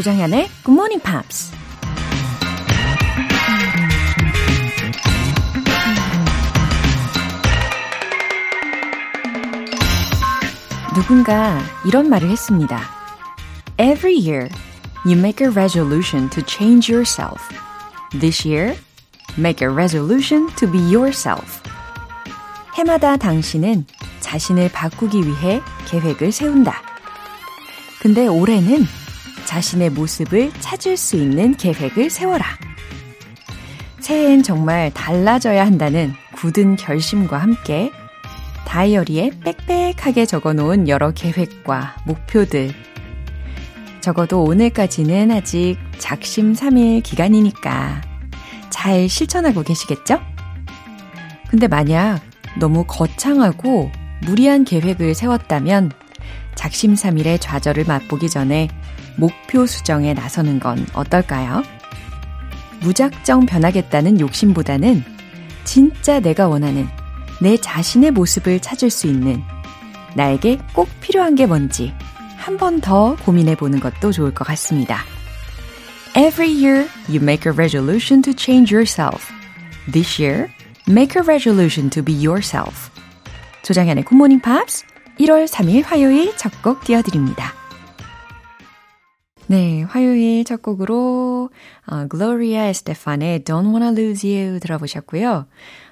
조장현의 Good Morning Pops. 누군가 이런 말을 했습니다. Every year, you make a resolution to change yourself. This year, make a resolution to be yourself. 해마다 당신은 자신을 바꾸기 위해 계획을 세운다. 근데 올해는 자신의 모습을 찾을 수 있는 계획을 세워라. 새해엔 정말 달라져야 한다는 굳은 결심과 함께 다이어리에 빽빽하게 적어 놓은 여러 계획과 목표들. 적어도 오늘까지는 아직 작심삼일 기간이니까 잘 실천하고 계시겠죠? 근데 만약 너무 거창하고 무리한 계획을 세웠다면 작심삼일의 좌절을 맛보기 전에 목표 수정에 나서는 건 어떨까요? 무작정 변하겠다는 욕심보다는 진짜 내가 원하는 내 자신의 모습을 찾을 수 있는 나에게 꼭 필요한 게 뭔지 한 번 더 고민해 보는 것도 좋을 것 같습니다. Every year you make a resolution to change yourself. This year, make a resolution to be yourself. 조장현의 굿모닝 팝스 1월 3일 화요일 첫 곡 띄워드립니다. 네, 화요일 첫 곡으로 어, Gloria Estefan의 Don't Wanna Lose You 들어보셨고요.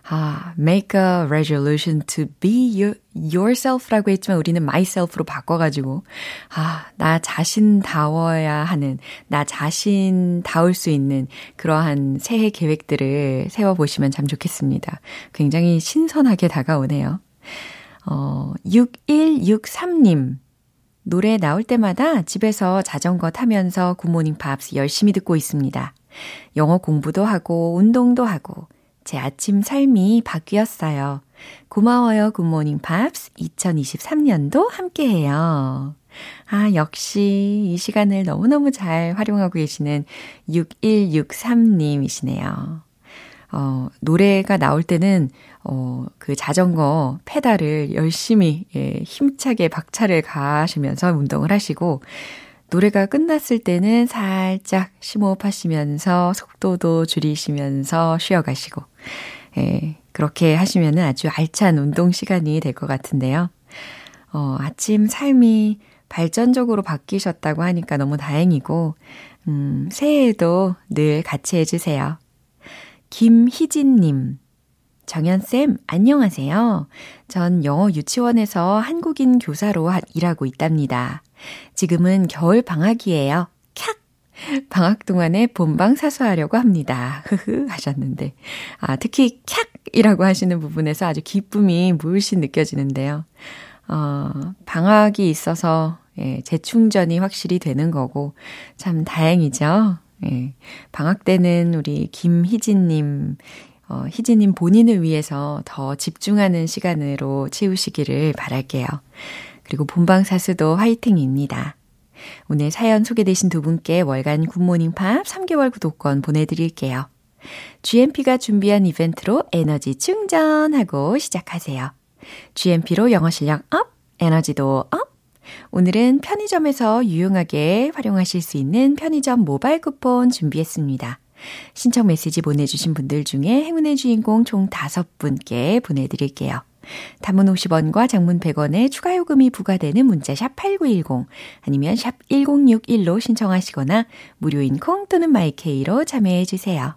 아, make a resolution to be you, yourself라고 했지만 우리는 myself로 바꿔가지고, 아, 나 자신다워야 하는, 나 자신다울 수 있는 그러한 새해 계획들을 세워보시면 참 좋겠습니다. 굉장히 신선하게 다가오네요. 어, 6163님. 노래 나올 때마다 집에서 자전거 타면서 굿모닝 팝스 열심히 듣고 있습니다. 영어 공부도 하고, 운동도 하고, 제 아침 삶이 바뀌었어요. 고마워요, 굿모닝 팝스. 2023년도 함께해요. 아, 역시 이 시간을 너무너무 잘 활용하고 계시는 6163님이시네요. 어, 노래가 나올 때는, 어, 그 자전거 페달을 열심히, 예, 힘차게 박차를 가시면서 운동을 하시고, 노래가 끝났을 때는 살짝 심호흡하시면서 속도도 줄이시면서 쉬어가시고, 예, 그렇게 하시면 아주 알찬 운동 시간이 될 것 같은데요. 어, 아침 삶이 발전적으로 바뀌셨다고 하니까 너무 다행이고, 음, 새해에도 늘 같이 해주세요. 김희진님, 정연쌤, 안녕하세요. 전 영어 유치원에서 한국인 교사로 일하고 있답니다. 지금은 겨울 방학이에요. 캬! 방학 동안에 본방 사수하려고 합니다. 흐흐 하셨는데. 아, 특히 캬이라고 하시는 부분에서 아주 기쁨이 물씬 느껴지는데요. 어, 방학이 있어서 예, 재충전이 확실히 되는 거고 참 다행이죠. 예. 방학 때는 우리 김희진님, 어, 희진님 본인을 위해서 더 집중하는 시간으로 채우시기를 바랄게요. 그리고 본방 사수도 화이팅입니다. 오늘 사연 소개되신 두 분께 월간 굿모닝 팝 3개월 구독권 보내드릴게요. GMP가 준비한 이벤트로 에너지 충전하고 시작하세요. GMP로 영어 실력 up, 에너지도 up! 오늘은 편의점에서 유용하게 활용하실 수 있는 편의점 모바일 쿠폰 준비했습니다. 신청 메시지 보내주신 분들 중에 행운의 주인공 총 5분께 보내드릴게요. 단문 50원과 장문 100원의 추가 요금이 부과되는 문자 샵 8910 아니면 샵 1061로 신청하시거나 무료인 콩 또는 마이케이로 참여해 주세요.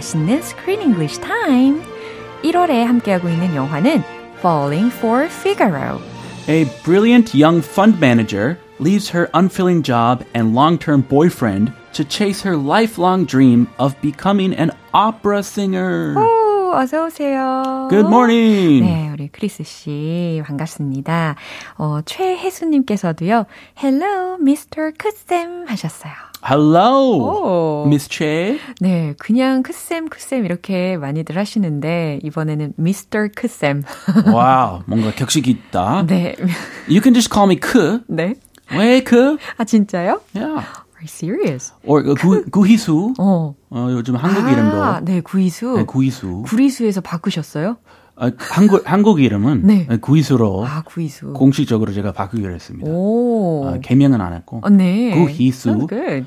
맛있는 Screen English Time. 1월에 함께하고 있는 영화는 Falling for Figaro. A brilliant young fund manager leaves her unfilling job and long-term boyfriend to chase her lifelong dream of becoming an opera singer. 오, 어서 오세요. Good morning. 네, 우리 크리스 씨 반갑습니다. 어, 최혜수님께서도요. Hello, Mr. 크쌤 하셨어요. Hello, 오. Miss Che. 네, 그냥 크쌤 크쌤 이렇게 많이들 하시는데 이번에는 Mr. 크쌤. wow, 뭔가 격식이 있다. 네, You can just call me 크. 네. 왜 크? 아 진짜요? Yeah. Are you serious? Or 구, 구희수. 어. 어, 요즘 한국 아, 이름도 네, 구이수. 네, 구희수. 구리수에서 바꾸셨어요? 아, 한국 한국 이름은 네. 구희수로 아, 구이수. 공식적으로 제가 바꾸기로 했습니다. 오. 아, 개명은 안 했고. 어, 네. 구이수. 네,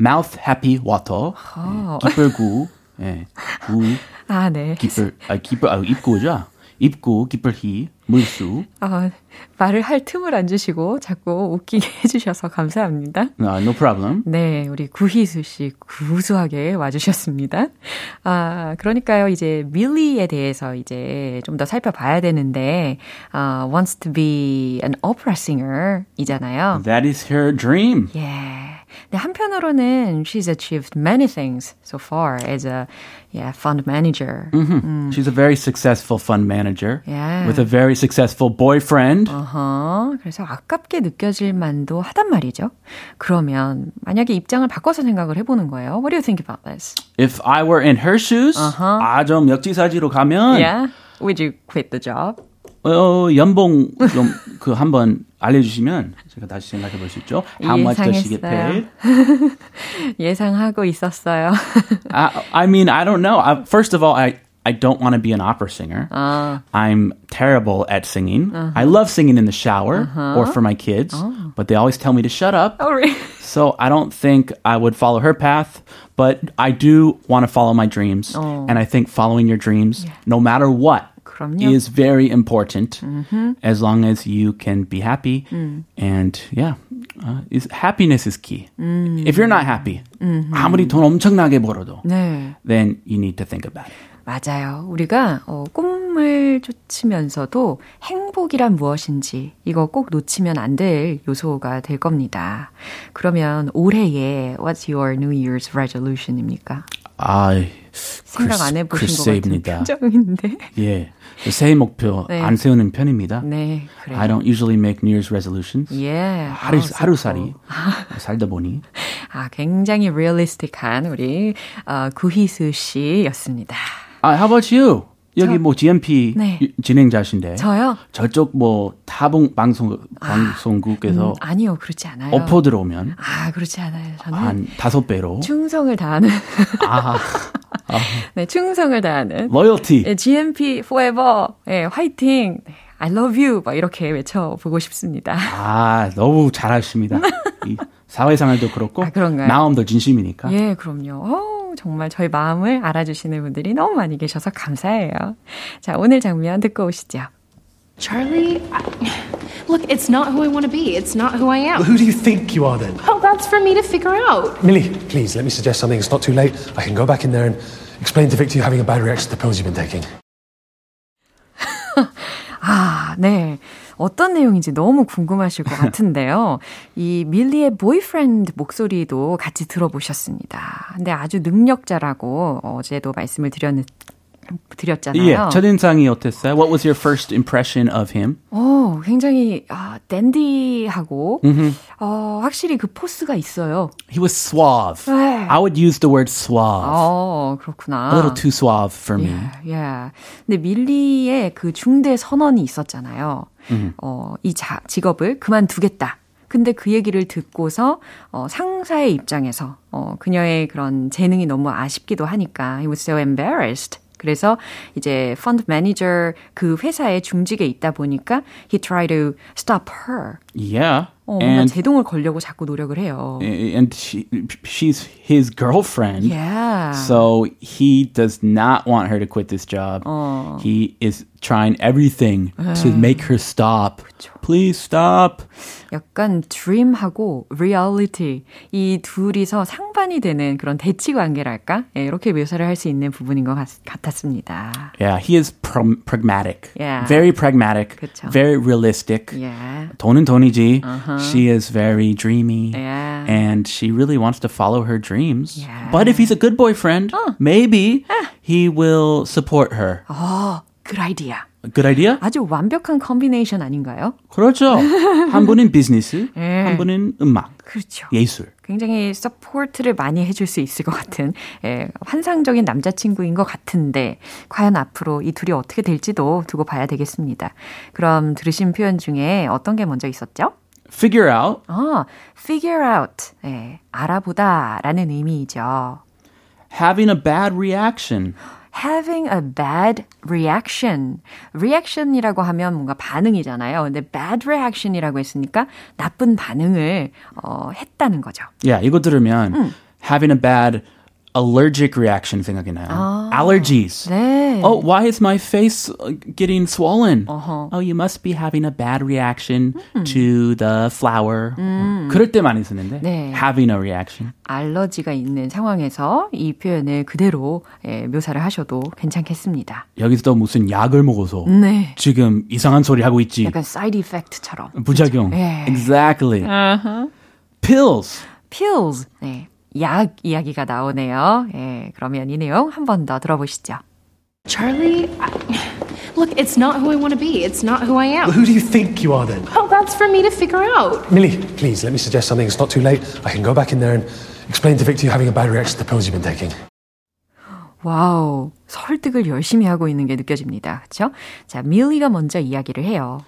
mouth happy water. 아. 네, 기쁠 구. 예. 구 아, 네. 기쁠 아 기쁠 아 입구죠. 입구 기쁠 희 물수. 아, 말을 할 틈을 안 주시고 자꾸 웃기게 해주셔서 감사합니다. 아, no problem. 네, 우리 구희수 씨 구수하게 와주셨습니다. 아, 그러니까요, 이제 밀리에 대해서 이제 좀 더 살펴봐야 되는데, 아, wants to be an opera singer 이잖아요. That is her dream. 예. 근데 한편으로는 she's achieved many things so far as a yeah, fund manager. She's a very successful fund manager Yeah. with a very successful boyfriend. 어허. 그래서 아깝게 느껴질 만도 하단 말이죠. 그러면 만약에 입장을 바꿔서 생각을 해보는 거예요. What do you think about this? If I were in her shoes, Uh-huh. 아, 좀 역지사지로 가면 Yeah. Would you quit the job? 어, 연봉 좀 그 한번 알려주시면 제가 다시 생각해 볼 수 있죠. How much does she get paid? 예상하고 있었어요. I, I mean, I don't know. I, first of all, I I don't want to be an opera singer. I'm terrible at singing. I love singing in the shower or for my kids, but they always tell me to shut up. oh, really? So I don't think I would follow her path, but I do want to follow my dreams. And I think following your dreams, no matter what, 그럼요. is very important as long as you can be happy. And yeah, uh, is, happiness is key. If you're not happy, 아무리 돈 엄청나게 벌어도, 네. then you need to think about it. 맞아요. 우리가 어, 꿈을 쫓으면서도 행복이란 무엇인지 이거 꼭 놓치면 안 될 요소가 될 겁니다. 그러면 올해의 What's your New Year's resolution입니까? 아, 생각 안 해보신 것 같은 글쎄입니다. 표정인데. 예, 새해 목표 네. 안 세우는 편입니다. 네, 그래요. I don't usually make New Year's resolutions. 예. 하루, 아우, 하루살이 슬퍼. 살다 보니. 아, 굉장히 realistic한 우리 어, 구희수 씨였습니다. 아, how about you? 여기 뭐 GMP 네. 유- 진행자신데. 저요? 저쪽 뭐 타봉 방송 방송국에서 음, 아니요, 그렇지 않아요. 오퍼 들어오면 아, 그렇지 않아요. 저는 한 다섯 배로. 충성을 다하는 아, 네, 충성을 다하는 로열티. 예, GMP forever. 예, 화이팅. 네, I love you. 막 이렇게 외쳐 보고 싶습니다. 아, 너무 잘하십니다. 이 사회생활도 그렇고 아, 그런가요? 마음도 진심이니까. 예, 그럼요. 어, 정말 저희 마음을 알아주시는 분들이 너무 많이 계셔서 감사해요. 자, 오늘 장면 듣고 오시죠. Charlie, I, look, it's not who I want to be. It's not who I am. Who do you think you are then? Well, that's for me to figure out. Millie, please, let me suggest something. It's not too late. I can go back in there and explain to Victor you're having a bad reaction to the pills you've been taking. 아, 네. 어떤 내용인지 너무 궁금하실 것 같은데요. 이 밀리의 보이프렌드 목소리도 같이 들어보셨습니다. 근데 아주 능력자라고 어제도 말씀을 드렸, 드렸잖아요. 예, 첫인상이 어땠어요? What was your first impression of him? 어, 굉장히 아, 댄디하고 어, 확실히 그 포스가 있어요. He was suave. 네. I would use the word suave. 어, 그렇구나. A little too suave for me. 예, 예. 근데 밀리의 그 중대 선언이 있었잖아요. 어, 이 자, 직업을 그만두겠다. 근데 그 얘기를 듣고서 어, 상사의 입장에서 어, 그녀의 그런 재능이 너무 아쉽기도 하니까 he was so embarrassed. 그래서 이제 펀드 매니저 그 회사의 중직에 있다 보니까 he tried to stop her. Yeah. 어, 뭔가 and 제동을 걸려고 자꾸 노력을 해요. and she, she's his girlfriend. Yeah. So he does not want her to quit this job. He is trying everything to make her stop. Please stop. 약간 dream하고 reality 이 둘이서 상반이 되는 그런 대치 관계랄까? 예, 이렇게 묘사를 할 수 있는 부분인 것 같, 같았습니다. Yeah, he is pr- pragmatic. Yeah. Very pragmatic. 그쵸. Very realistic. Yeah. 돈은 돈이지. She is very dreamy. Yeah. And she really wants to follow her dreams. Yeah. But if he's a good boyfriend, maybe he will support her. 어, good idea. Good idea? 아주 완벽한 컨비네이션 아닌가요? 그렇죠. 한 분은 비즈니스, 한 분은 음악, 그렇죠. 예술. 굉장히 서포트를 많이 해줄 수 있을 것 같은 예, 환상적인 남자친구인 것 같은데 과연 앞으로 이 둘이 어떻게 될지도 두고 봐야 되겠습니다. 그럼 들으신 표현 중에 어떤 게 먼저 있었죠? Figure out. 아, figure out. 예, 알아보다 라는 의미이죠. Having a bad reaction. Having a bad reaction. reaction이라고 하면 뭔가 반응이잖아요. 근데 bad reaction이라고 했으니까 나쁜 반응을 어, 했다는 거죠. Yeah, 이거 들으면 having a bad allergic reaction 생각이 나요. Allergies. 네. Oh, why is my face uh, getting swollen? Oh, you must be having a bad reaction to the flower. 그럴 때 많이 쓰는데 네. having a reaction. 알러지가 있는 상황에서 이 표현을 그대로 예, 묘사를 하셔도 괜찮겠습니다. 여기서도 무슨 약을 먹어서 네. 지금 이상한 소리 하고 있지. 약간 사이드 이펙트처럼. 부작용. 네. Exactly. Pills. pills. 네. 약 이야기가 나오네요. 예, 그러면 이 내용 한 번 더 들어보시죠. Charlie, I, look, it's not who I want to be. It's not who I am. Who do you think you are then? Well, that's for me to figure out. Millie, please, let me suggest something. It's not too late. I can go back in there and explain to Victor you're having a bad reaction to the pills you've been taking. 와우, 설득을 열심히 하고 있는 게 느껴집니다. 그렇죠? 자, 밀리가 먼저 이야기를 해요.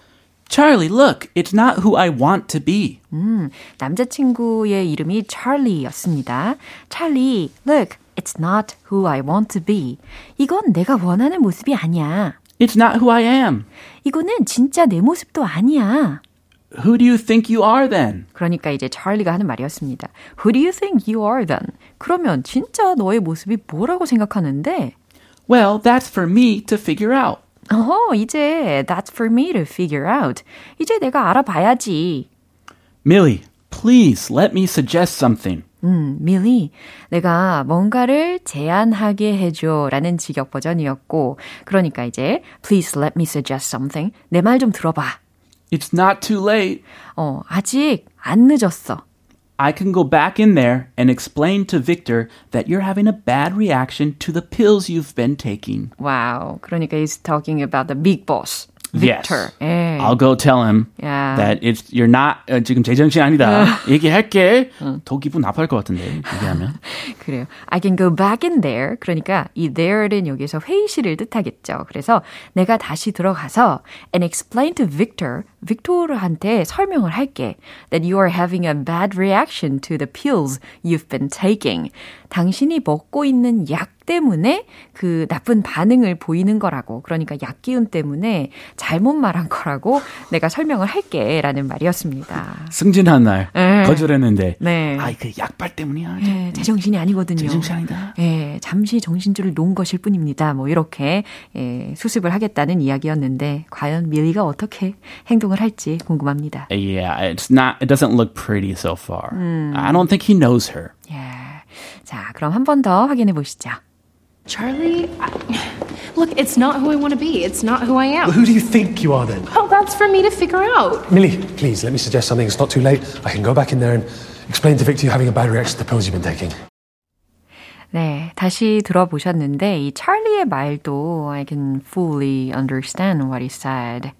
Charlie, look, it's not who I want to be. 음, 남자친구의 이름이 찰리였습니다. 찰리, look, it's not who I want to be. 이건 내가 원하는 모습이 아니야. It's not who I am. 이거는 진짜 내 모습도 아니야. Who do you think you are then? 그러니까 이제 찰리가 하는 말이었습니다. Who do you think you are then? 그러면 진짜 너의 모습이 뭐라고 생각하는데? Well, that's for me to figure out. 어허, 이제 that's for me to figure out. 이제 내가 알아봐야지. Millie, please let me suggest something. 음, 밀리, 내가 뭔가를 제안하게 해줘 라는 직역 버전이었고, 그러니까 이제 please let me suggest something. 내 말 좀 들어봐. It's not too late. 어, 아직 안 늦었어. I can go back in there and explain to Victor that you're having a bad reaction to the pills you've been taking. 와우. 그러니까 he's talking about the big boss. Victor. Yes. 예. I'll go tell him Yeah. that it's you're not 어, 지금 제정신 아니다. 얘기할게. 더 기분 나빠할 것 같은데 얘기하면. 그래요. I can go back in there. 그러니까 이 there는 여기서 회의실을 뜻하겠죠. 그래서 내가 다시 들어가서 and explain to Victor, 빅토르한테 설명을 할게. That you are having a bad reaction to the pills you've been taking. 당신이 먹고 있는 약 때문에 그 나쁜 반응을 보이는 거라고. 그러니까 약 기운 때문에 잘못 말한 거라고 내가 설명을 할게. 라는 말이었습니다. 승진한 날 네. 거절했는데 네. 아이 그 약발 때문이야. 네, 제 정신이 아니거든요. 제 정신 아니다. 예, 잠시 정신줄을 놓은 것일 뿐입니다. 뭐 이렇게 예, 수습을 하겠다는 이야기였는데 과연 밀리가 어떻게 행동을 할지 궁금합니다. Yeah, it's not. It doesn't look pretty so far. I don't think he knows her. 예. 자, 그럼 한 번 더 확인해 보시죠. Charlie, I, look, it's not who I want to be. It's not who I am. Who do you think you are then? Well, that's for me to figure out. Millie, please, let me suggest something. It's not too late. I can go back in there and explain to Victor you're having a bad reaction to the pills you've been taking. 네, 다시 들어보셨는데 이 찰리의 말도 I can fully understand what he said.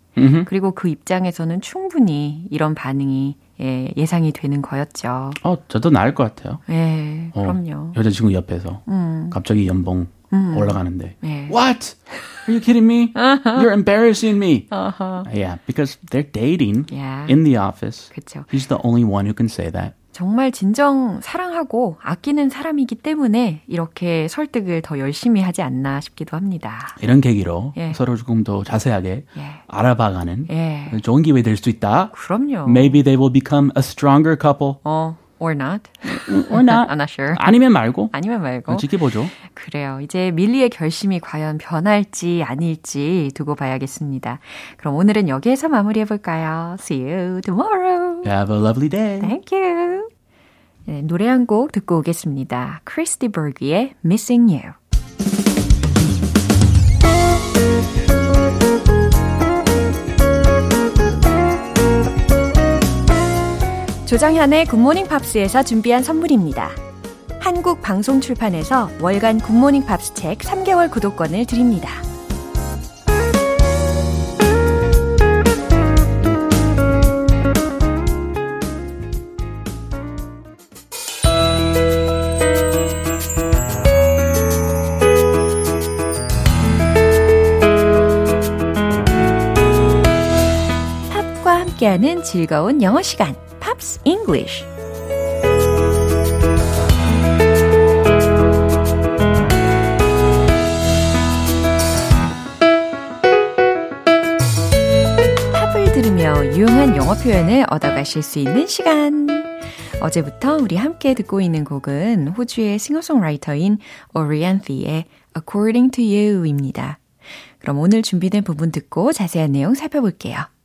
그리고 그 입장에서는 충분히 이런 반응이 예, 예상이 되는 거였죠. 어, 저도 나을 것 같아요. 예, 어, 그럼요. 여자친구 옆에서 갑자기 연봉 올라가는데 네. What? Are you kidding me? You're embarrassing me. Yeah, because they're dating Yeah. in the office. 그렇죠. He's the only one who can say that. 정말 진정 사랑하고 아끼는 사람이기 때문에 이렇게 설득을 더 열심히 하지 않나 싶기도 합니다. 이런 계기로 예. 서로 조금 더 자세하게 예. 알아봐가는 예. 좋은 기회 될 수 있다. 그럼요. Maybe they will become a stronger couple. 어, Or not? Or not. I'm not sure. 아니면 말고. 아니면 말고. 지켜보죠. 그래요. 이제 밀리의 결심이 과연 변할지 아닐지 두고 봐야겠습니다. 그럼 오늘은 여기에서 마무리해볼까요? See you tomorrow. Have a lovely day. Thank you. 네, 노래 한 곡 듣고 오겠습니다. 크리스티 버그의 Missing You. 조정현의 굿모닝 팝스에서 준비한 선물입니다. 한국 방송 출판에서 월간 굿모닝 팝스 책 3개월 구독권을 드립니다. 함께하는 즐거운 영어 시간, Pops English. 팝을 들으며 유용한 영어 표현을 얻어가실 수 있는 시간. 어제부터 우리 함께 듣고 있는 곡은 호주의 싱어송라이터인 오리안티의 According to You입니다. 그럼 오늘 준비된 부분 듣고 자세한 내용 살펴볼게요.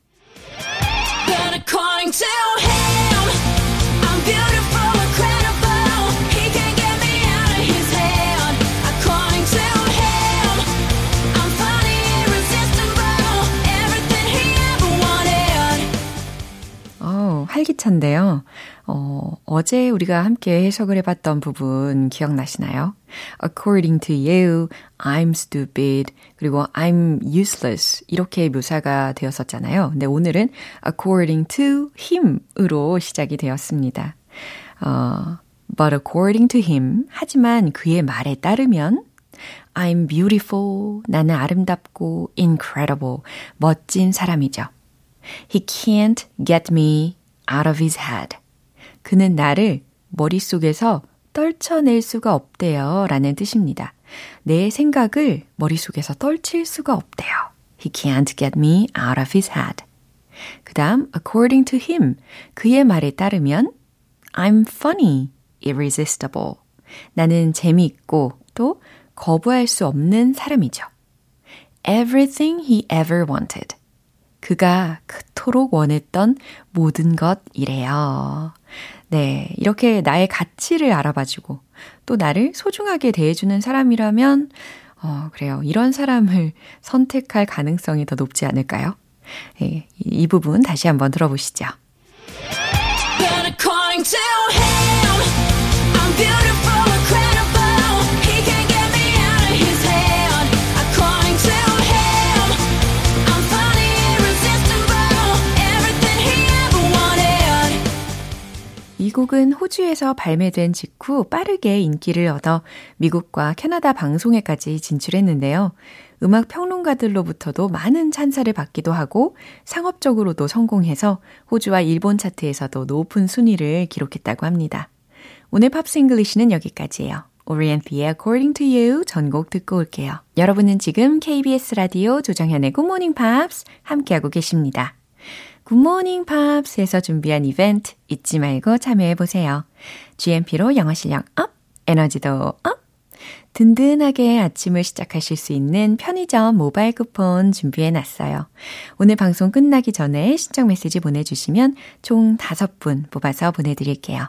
활기찬데요. 어, 어제 우리가 함께 해석을 해봤던 부분 기억나시나요? According to you, I'm stupid. 그리고 I'm useless. 이렇게 묘사가 되었었잖아요. 근데 오늘은 according to him으로 시작이 되었습니다. 어, but according to him. 하지만 그의 말에 따르면 I'm beautiful. 나는 아름답고 incredible. 멋진 사람이죠. He can't get me out of his head. 그는 나를 머릿속에서 떨쳐낼 수가 없대요. 라는 뜻입니다. 내 생각을 머릿속에서 떨칠 수가 없대요. He can't get me out of his head. 그 다음, according to him. 그의 말에 따르면, I'm funny, irresistible. 나는 재미있고 또 거부할 수 없는 사람이죠. Everything he ever wanted. 그가 그토록 원했던 모든 것이래요. 네, 이렇게 나의 가치를 알아봐주고 또 나를 소중하게 대해주는 사람이라면, 어, 그래요. 이런 사람을 선택할 가능성이 더 높지 않을까요? 네, 이, 이 부분 다시 한번 들어보시죠. 곡은 호주에서 발매된 직후 빠르게 인기를 얻어 미국과 캐나다 방송에까지 진출했는데요. 음악 평론가들로부터도 많은 찬사를 받기도 하고 상업적으로도 성공해서 호주와 일본 차트에서도 높은 순위를 기록했다고 합니다. 오늘 Pops English는 여기까지예요. 오리엔티의 According to You 전곡 듣고 올게요. 여러분은 지금 KBS 라디오 조정현의 Good Morning Pops 함께하고 계십니다. 굿모닝 팝스에서 준비한 이벤트 잊지 말고 참여해보세요. GMP로 영어 실력 up, 에너지도 up! 든든하게 아침을 시작하실 수 있는 편의점 모바일 쿠폰 준비해 놨어요. 오늘 방송 끝나기 전에 신청 메시지 보내주시면 총 5분 뽑아서 보내드릴게요.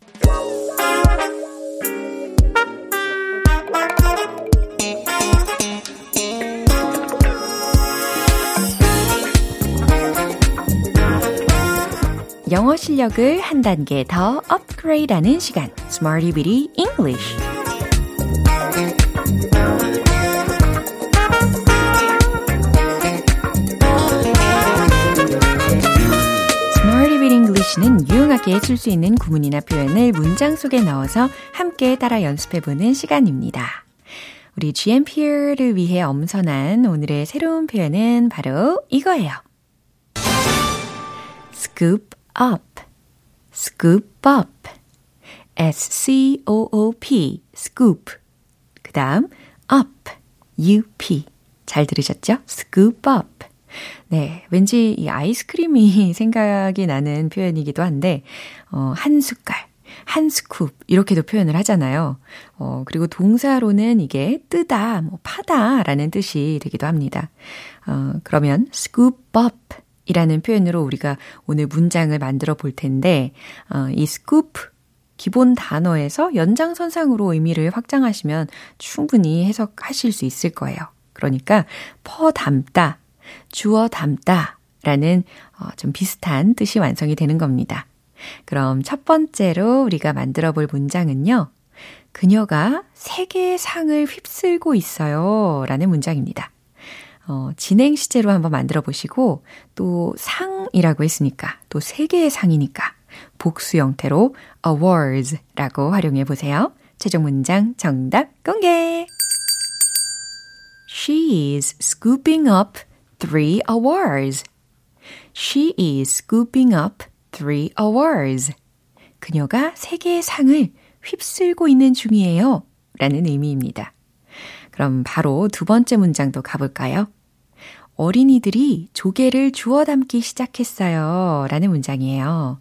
영어 실력을 한 단계 더 업그레이드하는 시간, Smarty Bitty English. English는 유용하게 쓸 수 있는 구문이나 표현을 문장 속에 넣어서 함께 따라 연습해보는 시간입니다. 우리 GMP를 위해 엄선한 오늘의 새로운 표현은 바로 이거예요. scoop up, scoop up, S-C-O-O-P, scoop. 그 다음, up, U-P. 잘 들으셨죠? scoop up. 네, 왠지 이 아이스크림이 생각이 나는 표현이기도 한데, 어, 한 숟갈, 한 스쿱, 이렇게도 표현을 하잖아요. 어, 그리고 동사로는 이게 뜨다, 뭐, 파다 라는 뜻이 되기도 합니다. 어, 그러면 scoop up 이라는 표현으로 우리가 오늘 문장을 만들어 볼 텐데, 어, 이 scoop, 기본 단어에서 연장선상으로 의미를 확장하시면 충분히 해석하실 수 있을 거예요. 그러니까 퍼 담다, 주어 담다 라는 어, 좀 비슷한 뜻이 완성이 되는 겁니다. 그럼 첫 번째로 우리가 만들어 볼 문장은요. 그녀가 세 개의 상을 휩쓸고 있어요. 라는 문장입니다. 어, 진행 시제로 한번 만들어 보시고 또 상이라고 했으니까 또 세 개의 상이니까 복수 형태로 awards라고 활용해 보세요. 최종 문장 정답 공개! She is scooping up three awards. She is scooping up three awards. 그녀가 세 개의 상을 휩쓸고 있는 중이에요. 라는 의미입니다. 그럼 바로 두 번째 문장도 가볼까요? 어린이들이 조개를 주워 담기 시작했어요. 라는 문장이에요.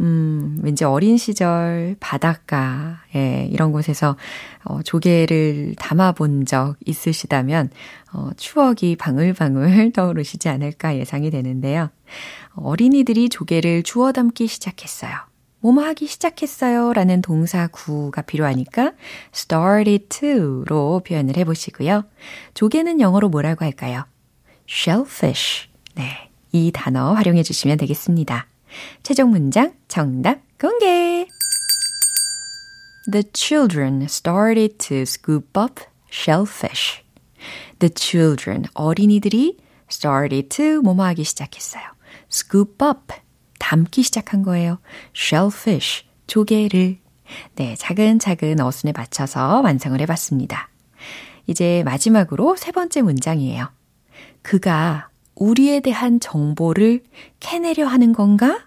음, 왠지 어린 시절 바닷가, 예, 이런 곳에서 어, 조개를 담아본 적 있으시다면, 어, 추억이 방울방울 떠오르시지 않을까 예상이 되는데요. 어린이들이 조개를 주워 담기 시작했어요. 뭐뭐 하기 시작했어요 라는 동사 구가 필요하니까 started to로 표현을 해보시고요. 조개는 영어로 뭐라고 할까요? shellfish. 네. 이 단어 활용해 주시면 되겠습니다. 최종 문장 정답 공개! The children started to scoop up shellfish. The children, 어린이들이 started to 뭐뭐 하기 시작했어요. scoop up, 담기 시작한 거예요. shellfish, 조개를. 네, 차근차근 어순에 맞춰서 완성을 해봤습니다. 이제 마지막으로 세 번째 문장이에요. 그가 우리에 대한 정보를 캐내려 하는 건가?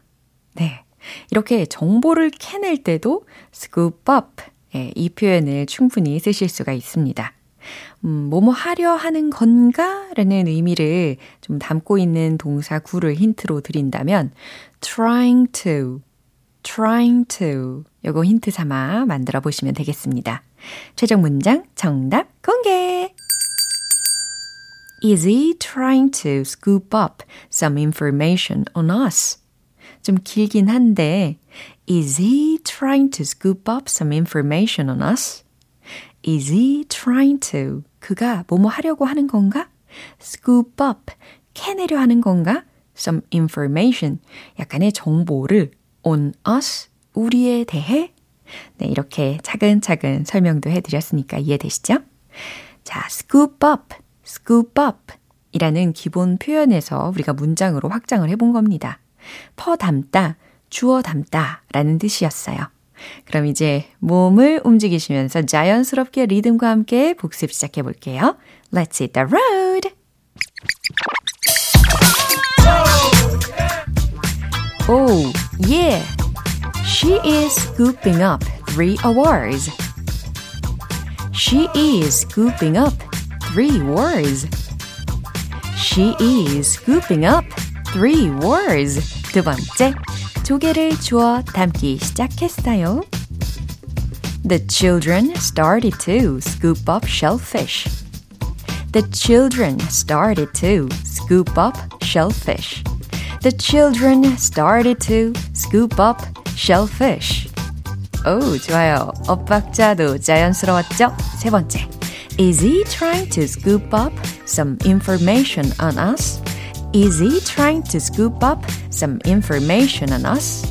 네. 이렇게 정보를 캐낼 때도 scoop up. 예, 이 표현을 충분히 쓰실 수가 있습니다. 음, 뭐뭐 하려 하는 건가? 라는 의미를 좀 담고 있는 동사 구를 힌트로 드린다면 trying to, trying to 요거 힌트 삼아 만들어 보시면 되겠습니다. 최종 문장 정답 공개! Is he trying to scoop up some information on us? 좀 길긴 한데, Is he trying to scoop up some information on us? Is he trying to? 그가 뭐뭐 하려고 하는 건가? Scoop up, 캐내려 하는 건가? Some information, 약간의 정보를 on us, 우리에 대해? 네, 이렇게 차근차근 설명도 해드렸으니까 이해되시죠? 자, scoop up, scoop up 이라는 기본 표현에서 우리가 문장으로 확장을 해본 겁니다. 퍼 담다, 주워 담다 라는 뜻이었어요. 그럼 이제 몸을 움직이시면서 자연스럽게 리듬과 함께 복습 시작해 볼게요. Let's hit the road! Oh, yeah! She is scooping up three awards. She is scooping up three words. She is scooping up three words. 두 번째, 조개를 주워 담기 시작했어요. The children started to scoop up shellfish. The children started to scoop up shellfish. The children started to scoop up shellfish. 오, 좋아요. 엇박자도 자연스러웠죠? 세 번째. Is he trying to scoop up some information on us? Is he trying to scoop up some information on us?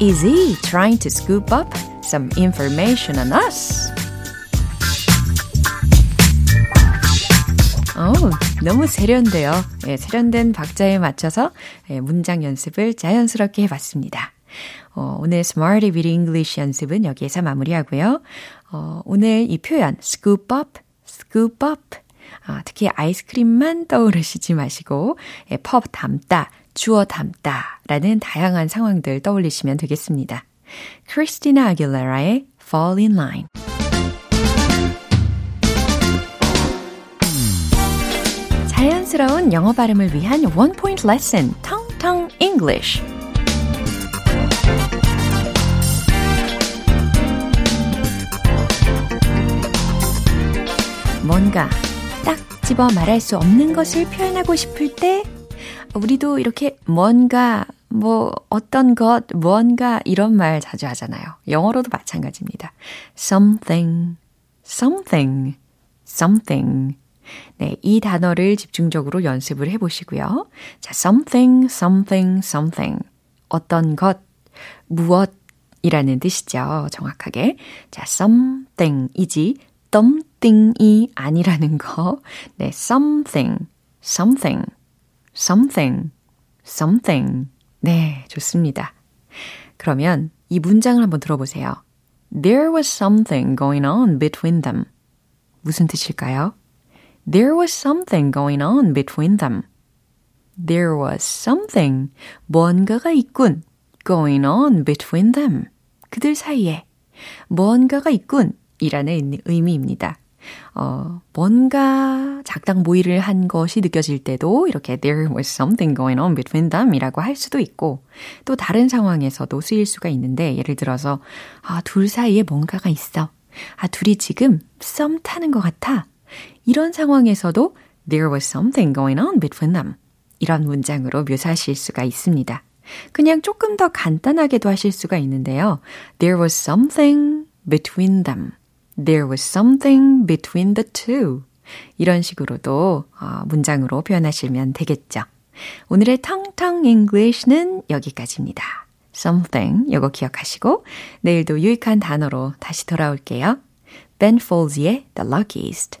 Is he trying to scoop up some information on us? 어, 너무 세련돼요. 예, 세련된 박자에 맞춰서 예, 문장 연습을 자연스럽게 해봤습니다. 어, 오늘 Smarty with English 연습은 여기에서 마무리하고요. 어, 오늘 이 표현 scoop up, scoop up 아, 특히 아이스크림만 떠오르시지 마시고 예, 펍 담다, 주어 담다 라는 다양한 상황들 떠올리시면 되겠습니다. 크리스티나 아길레라의 Fall in Line. 자연스러운 영어 발음을 위한 원 포인트 레슨, 텅텅 English. 뭔가 딱 집어 말할 수 없는 것을 표현하고 싶을 때 우리도 이렇게 뭔가 뭐 어떤 것 뭔가 이런 말 자주 하잖아요. 영어로도 마찬가지입니다. something something something 네, 이 단어를 집중적으로 연습을 해 보시고요. 자, something something something 어떤 것 무엇 이라는 뜻이죠. 정확하게. 자, something이지 something이 아니라는 거. 네, something, something, something, something. 네, 좋습니다. 그러면 이 문장을 한번 들어보세요. There was something going on between them. 무슨 뜻일까요? There was something going on between them. There was something, 뭔가가 있군, going on between them. 그들 사이에 뭔가가 있군, 이라는 의미입니다. 어, 뭔가 작당 모의를 한 것이 느껴질 때도 이렇게 there was something going on between them 이라고 할 수도 있고 또 다른 상황에서도 쓰일 수가 있는데 예를 들어서 아, 둘 사이에 뭔가가 있어. 아, 둘이 지금 썸 타는 것 같아. 이런 상황에서도 there was something going on between them 이런 문장으로 묘사하실 수가 있습니다. 그냥 조금 더 간단하게도 하실 수가 있는데요. There was something between them. There was something between the two. 이런 식으로도 어, 문장으로 표현하시면 되겠죠. 오늘의 텅텅 English는 여기까지입니다. something 요거 기억하시고 내일도 유익한 단어로 다시 돌아올게요. Ben Folds의 The Luckiest.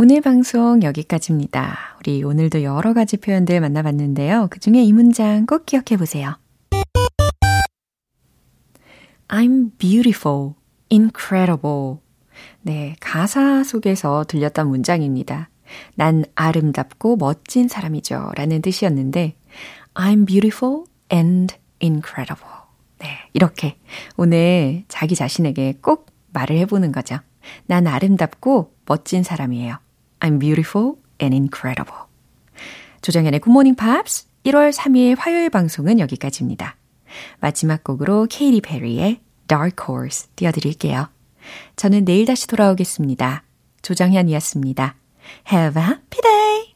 오늘 방송 여기까지입니다. 우리 오늘도 여러 가지 표현들 만나봤는데요. 그 중에 이 문장 꼭 기억해 보세요. I'm beautiful, incredible. 네, 가사 속에서 들렸던 문장입니다. 난 아름답고 멋진 사람이죠. 라는 뜻이었는데, I'm beautiful and incredible. 네, 이렇게 오늘 자기 자신에게 꼭 말을 해보는 거죠. 난 아름답고 멋진 사람이에요. I'm beautiful and incredible. 조정현의 Good Morning Pops 1월 3일 화요일 방송은 여기까지입니다. 마지막 곡으로 케이리 페리의 Dark Horse 띄워드릴게요. 저는 내일 다시 돌아오겠습니다. 조정현이었습니다. Have a happy day!